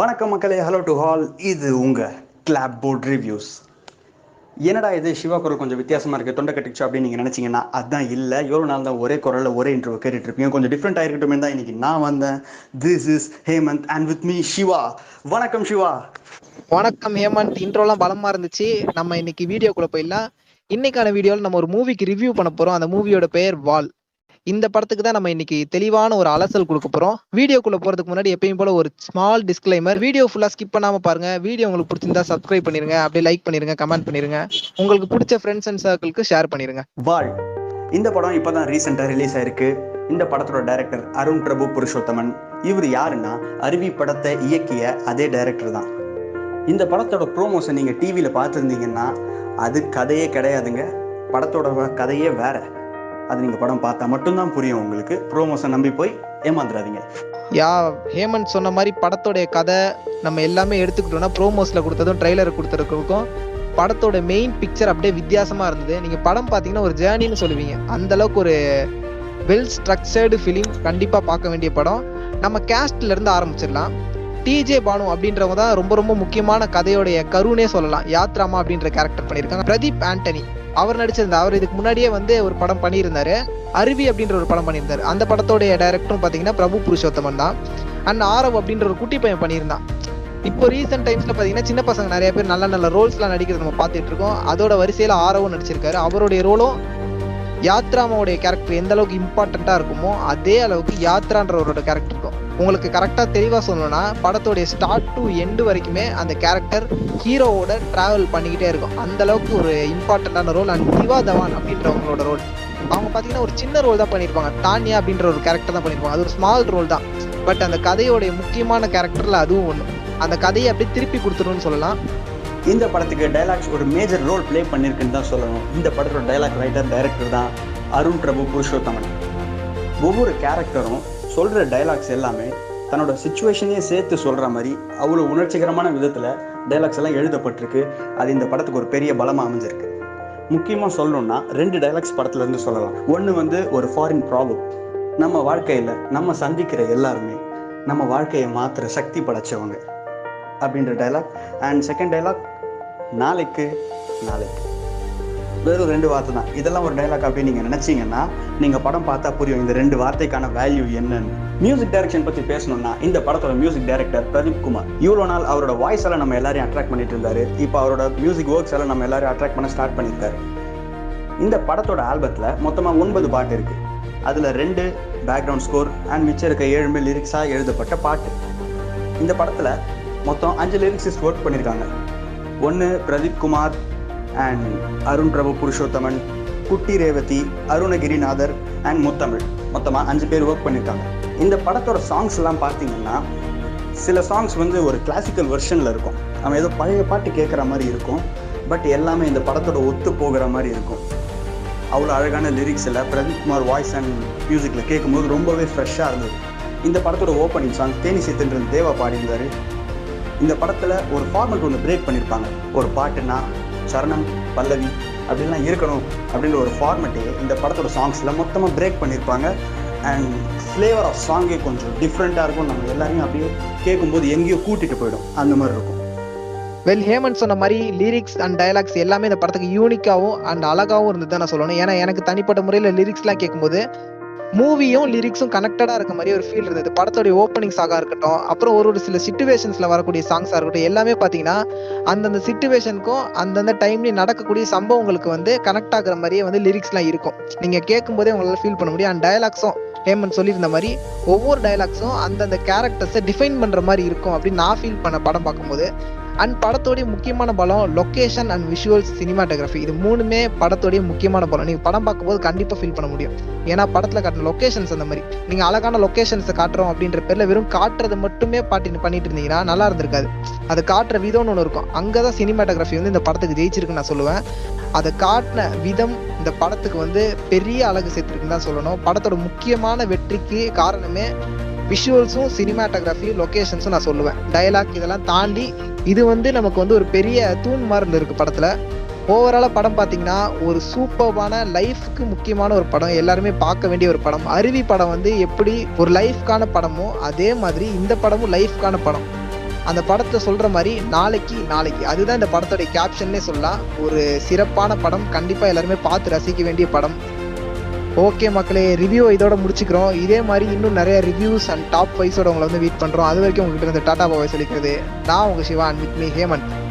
வணக்கம் மக்களே hello to hall இது உங்கள் கிளாப் போர்ட் ரிவ்யூஸ் என்னடா இது? சிவா குரல் கொஞ்சம் வித்தியாசமாக இருக்குது தொண்டை கட்டிச்சு அப்படின்னு நீங்கள் நினச்சிங்கன்னா அதுதான் இல்லை. எவ்வளோ நாள் தான் ஒரே குரலில் ஒரே இன்டர்வியூ கேட்டுட்ருப்பீங்க கொஞ்சம் டிஃப்ரெண்ட் ஆகிருக்கட்டும் தான் இன்றைக்கி நான் வந்தேன். This is Hemanth and with me Siva. வணக்கம் சிவா. வணக்கம் ஹேமந்த். இன்ட்ரோலாம் பலமாக இருந்துச்சு. நம்ம இன்னைக்கு வீடியோக்குள்ளே போயிடலாம். இன்னைக்கான வீடியோவில் நம்ம ஒரு மூவிக்கு ரிவ்யூ பண்ண போகிறோம் அந்த மூவியோட பெயர் வால். இந்த படத்துக்கு தான் நம்ம இன்னைக்கு தெளிவான ஒரு அலசல் கொடுக்க போறோம். வீடியோக்குள்ள போறதுக்கு முன்னாடி எப்பயும் போல ஒரு ஸ்மால் டிஸ்க்ளைமர் வீடியோ ஃபுல்லா ஸ்கிப் பண்ணாம பாருங்க. வீடியோ உங்களுக்கு பிடிச்சிருந்தா சப்ஸ்கிரைப் பண்ணிருங்க. அப்படியே லைக் பண்ணிருங்க கமெண்ட் பண்ணிருங்க. உங்களுக்கு பிடிச்ச ஃப்ரெண்ட்ஸ் அண்ட் சர்க்கிளுக்கு ஷேர் பண்ணிருங்க. வாழ். இந்த படம் இப்போதான் ரீசெண்டாக ரிலீஸ் ஆயிருக்கு. இந்த படத்தோட டைரக்டர் அருண் பிரபு புருஷோத்தமன். இவர் யாருன்னா அருவி படத்தை இயக்கிய அதே டைரக்டர் தான். இந்த படத்தோட ப்ரோமோஷன் நீங்கள் டிவியில் பார்த்துருந்தீங்கன்னா அது கதையே கிடையாதுங்க. படத்தோட கதையே வேற. அது நீங்கள் படம் பார்த்தா மட்டும்தான் புரியும் உங்களுக்கு. ப்ரோமோஷன் நம்பி போய் ஏமாந்துடாதீங்க யா ஹேமந்த் சொன்ன மாதிரி படத்தோடைய கதை நம்ம எல்லாமே எடுத்துக்கிட்டோம்னா ப்ரோமோஸில் கொடுத்ததும் ட்ரைலர் கொடுத்துருக்கும் படத்தோட மெயின் பிக்சர் அப்படியே வித்தியாசமாக இருந்தது. நீங்கள் படம் பார்த்தீங்கன்னா ஒரு ஜேர்னின்னு சொல்லுவீங்க. அந்த அளவுக்கு ஒரு வெல் ஸ்ட்ரக்சர்டு ஃபிலிம் கண்டிப்பாக பார்க்க வேண்டிய படம். நம்ம கேஸ்ட்லேருந்து ஆரம்பிச்சிடலாம். டிஜே பானு அப்படின்றவங்க தான் ரொம்ப ரொம்ப முக்கியமான கதையோடைய கருணே சொல்லலாம். யாத்ராமா அப்படின்ற கேரக்டர் பண்ணியிருக்காங்க. பிரதீப் ஆண்டனி. அவர் நடிச்சிருந்தார் அவர் இதுக்கு முன்னாடியே வந்து ஒரு படம் பண்ணியிருந்தாரு. அருவி அப்படின்ற ஒரு படம் பண்ணியிருந்தாரு. அந்த படத்தோடைய டைரக்டரும் பார்த்தீங்கன்னா பிரபு புருஷோத்தமன் தான். அண்ட் ஆரவ் அப்படின்ற ஒரு குட்டி பையன் பண்ணியிருந்தான். இப்போ ரீசெண்ட் டைம்ஸ்ல பார்த்தீங்கன்னா சின்ன பசங்க நிறைய பேர் நல்ல நல்ல ரோல்ஸ்லாம் நடிக்கிறது நம்ம பார்த்துட்டு இருக்கோம். அதோட வரிசையில் ஆரவும் நடிச்சிருக்காரு. அவருடைய ரோலும் யாத்ராமாவுடைய கேரக்டர் எந்த அளவுக்கு இம்பார்ட்டண்ட்டாக இருக்குமோ அதே அளவுக்கு யாத்ரான்றவரோட கேரக்டர் இருக்கும் உங்களுக்கு கரெக்டாக தெளிவாக சொல்லணும்னா படத்தோடைய ஸ்டார்ட் டு எண்டு வரைக்குமே அந்த கேரக்டர் ஹீரோவோட ட்ராவல் பண்ணிக்கிட்டே இருக்கும். அந்த அளவுக்கு ஒரு இம்பார்ட்டண்ட்டான ரோல் அண்ட் திவா தவான் அப்படின்றவங்களோட ரோல் அவங்க பார்த்தீங்கன்னா ஒரு சின்ன ரோல் தான் பண்ணியிருப்பாங்க தானியா அப்படின்ற ஒரு கேரக்டர் தான் பண்ணியிருப்பாங்க அது ஒரு ஸ்மால் ரோல் தான். பட் அந்த கதையோடைய முக்கியமான கேரக்டரில் அதுவும் ஒன்று அந்த கதையை அப்படியே திருப்பி கொடுத்துருன்னு சொல்லலாம். இந்த படத்துக்கு டைலாக்ஸ் ஒரு மேஜர் ரோல் ப்ளே பண்ணியிருக்குன்னு தான் சொல்லணும். இந்த படத்தோட டைலாக் ரைட்டர் டைரக்டர் தான் அருண் பிரபு புருஷோத்தமன். ஒவ்வொரு கேரக்டரும் சொல்கிற டைலாக்ஸ் எல்லாமே தன்னோட சுச்சுவேஷனையே சேர்த்து சொல்கிற மாதிரி அவ்வளோ உணர்ச்சிகரமான விதத்தில் டைலாக்ஸ் எல்லாம் எழுதப்பட்டிருக்கு. அது இந்த படத்துக்கு ஒரு பெரிய பலமாக அமைஞ்சிருக்கு. முக்கியமாக சொல்லணும்னா ரெண்டு டைலாக்ஸ் படத்துலேருந்து சொல்லலாம். ஒன்று வந்து ஒரு ஃபாரின் ப்ராப்ளம் நம்ம வாழ்க்கையில் நம்ம சந்திக்கிற எல்லாருமே நம்ம வாழ்க்கையை மாற்றுற சக்தி படைச்சவங்க அப்படின்ற டைலாக் அண்ட் செகண்ட் டைலாக் நாளைக்கு நாளைக்கு. வெறும் ரெண்டு வார்த்தை தான். இதெல்லாம் ஒரு டைலாக் அப்படின்னு நீங்கள் நினச்சிங்கன்னா நீங்கள் படம் பார்த்தா புரியும் இந்த ரெண்டு வார்த்தைக்கான வேல்யூ என்னன்னு. மியூசிக் டைரக்ஷன் பற்றி பேசணும்னா இந்த படத்தோட மியூசிக் டைரக்டர் பிரதீப் குமார். இவ்வளோ நாள் அவரோட வாய்ஸ் எல்லாம் நம்ம எல்லாரையும் அட்ராக்ட் பண்ணிட்டு இருந்தாரு. இப்போ அவரோட மியூசிக் ஒர்க்ஸ் எல்லாம் நம்ம எல்லாரையும் அட்ராக்ட் பண்ண ஸ்டார்ட் பண்ணியிருக்காரு இந்த படத்தோட ஆல்பத்தில் மொத்தமாக ஒன்பது பாட்டு இருக்கு. அதில் ரெண்டு பேக்ரவுண்ட் ஸ்கோர் அண்ட் மிச்சம் இருக்க ஏழுமே லிரிக்ஸாக எழுதப்பட்ட பாட்டு. இந்த படத்தில் மொத்தம் அஞ்சு லிரிக்ஸிஸ்ட் ஒர்க் பண்ணியிருக்காங்க ஒன்று பிரதீப் குமார் அண்ட் அருண் பிரபு புருஷோத்தமன் குட்டி ரேவதி அருணகிரிநாதர் அண்ட் முத்தமிழ் மொத்தமாக அஞ்சு பேர் ஒர்க் பண்ணியிருக்காங்க இந்த படத்தோட சாங்ஸ் எல்லாம் பார்த்தீங்கன்னா சில சாங்ஸ் வந்து ஒரு கிளாசிக்கல் வெர்ஷனில் இருக்கும். நம்ம ஏதோ பழைய பாட்டு கேட்குற மாதிரி இருக்கும். பட் எல்லாமே இந்த படத்தோட ஒத்து போகிற மாதிரி இருக்கும். அவ்வளோ அழகான லிரிக்ஸில் பிரதீப் குமார் வாய்ஸ் அண்ட் மியூசிக்கில் கேட்கும்போது ரொம்பவே ஃப்ரெஷ்ஷாக இருந்தது. இந்த படத்தோட ஓப்பனிங் சாங் தேனி சேத்தன் தேவா பாடியிருந்தார். இந்த படத்தில் ஒரு ஃபார்மெட் ஒன்று பிரேக் பண்ணியிருப்பாங்க ஒரு பாட்டுனா சரணம் பல்லவி அப்படிலாம் இருக்கணும் அப்படின்ற ஒரு ஃபார்மெட்டே இந்த படத்தோட சாங்ஸில் மொத்தமாக பிரேக் பண்ணியிருப்பாங்க அண்ட் ஃப்ளேவர் ஆஃப் சாங்கே கொஞ்சம் டிஃப்ரெண்ட்டாக இருக்கும். நம்ம எல்லாரையும் அப்படியே கேட்கும்போது எங்கேயோ கூட்டிகிட்டு போயிடும். அந்த மாதிரி இருக்கும். வெல் ஹேமன் சொன்ன மாதிரி லிரிக்ஸ் அண்ட் டயலாக்ஸ் எல்லாமே இந்த படத்துக்கு யூனிக்காகவும் அண்ட் அழகாகவும் இருந்தது தான் நான் சொல்லணும். ஏன்னா எனக்கு தனிப்பட்ட முறையில் லிரிக்ஸ்லாம் கேட்கும்போது மூவியும் லிரிக்ஸும் கனெக்டடாக இருக்க மாதிரி ஒரு ஃபீல் இருந்தது. படத்தோடைய ஓப்பனிங் சாங்காக இருக்கட்டும் அப்புறம் ஒரு ஒரு சில சுச்சுவேஷன்ஸில் வரக்கூடிய சாங்ஸாக இருக்கட்டும் எல்லாமே பார்த்தீங்கன்னா அந்தந்த சுச்சுவேஷனுக்கும் அந்தந்த டைம்லேயும் நடக்கக்கூடிய சம்பவங்களுக்கு வந்து கனெக்ட் ஆகுற மாதிரியே வந்து லிரிக்ஸ்லாம் இருக்கும். நீங்கள் கேட்கும்போதே உங்களால் ஃபீல் பண்ண முடியும். அண்ட் டயலாக்ஸும் ஹேமன் சொல்லியிருந்த மாதிரி ஒவ்வொரு டயலாக்ஸும் அந்தந்த கேரக்டர்ஸை டிஃபைன் பண்ணுற மாதிரி இருக்கும் அப்படின்னு நான் ஃபீல் பண்ண படம் பார்க்கும்போது. அண்ட் படத்தோடைய முக்கியமான பலம் லொகேஷன் அண்ட் விஷுவல்ஸ் சினிமாட்டோகிராஃபி இது மூணுமே படத்தோடைய முக்கியமான பலம். நீங்கள் படம் பார்க்கும்போது கண்டிப்பாக ஃபீல் பண்ண முடியும். ஏன்னா படத்தில் காட்டின லொக்கேஷன்ஸ் அந்த மாதிரி. நீங்கள் அழகான லொக்கேஷன்ஸை காட்டுறோம் அப்படின்ற பேரில் வெறும் காட்டுறது மட்டுமே பாட்டி பண்ணிட்டு இருந்தீங்கன்னா நல்லா இருந்திருக்காது. அது காட்டுற விதம்னு ஒன்று இருக்கும். அங்கே தான் சினிமாட்டோகிராஃபி வந்து இந்த படத்துக்கு ஜெயிச்சிருக்குன்னு நான் சொல்லுவேன். அதை காட்டின விதம் இந்த படத்துக்கு வந்து பெரிய அழகு சேர்த்துருக்குன்னு தான் சொல்லணும். படத்தோட முக்கியமான வெற்றிக்கு காரணமே விஷுவல்ஸும் சினிமாட்டோகிராஃபியும் லொகேஷன்ஸும் நான் சொல்லுவேன். டைலாக் இதெல்லாம் தாண்டி இது வந்து நமக்கு வந்து ஒரு பெரிய தூண் மாதிரி இருக்குது படத்தில். ஓவராலாக படம் பார்த்தீங்கன்னா ஒரு சூப்பர்வான லைஃப்க்கு முக்கியமான ஒரு படம். எல்லாருமே பார்க்க வேண்டிய ஒரு படம். அருவி படம் வந்து எப்படி ஒரு லைஃப்க்கான படமோ அதே மாதிரி இந்த படமும் லைஃப்க்கான படம். அந்த படத்தை சொல்கிற மாதிரி நாளைக்கு நாளைக்கு. அதுதான் இந்த படத்தோடைய கேப்ஷன்னே சொல்லலாம். ஒரு சிறப்பான படம். கண்டிப்பாக எல்லாருமே பார்த்து ரசிக்க வேண்டிய படம். ஓகே மக்களே ரிவ்யூ இதோட முடிச்சுக்கிறோம். இதே மாதிரி இன்னும் நிறைய ரிவ்யூஸ் அண்ட் டாப் வைஸோட உங்களை வந்து வெயிட் பண்ணுறோம் அது வரைக்கும் உங்ககிட்ட இருந்து டாட்டா பாபாய் சொல்லிக்கிறது நான் உங்க Siva and with me Hemanth.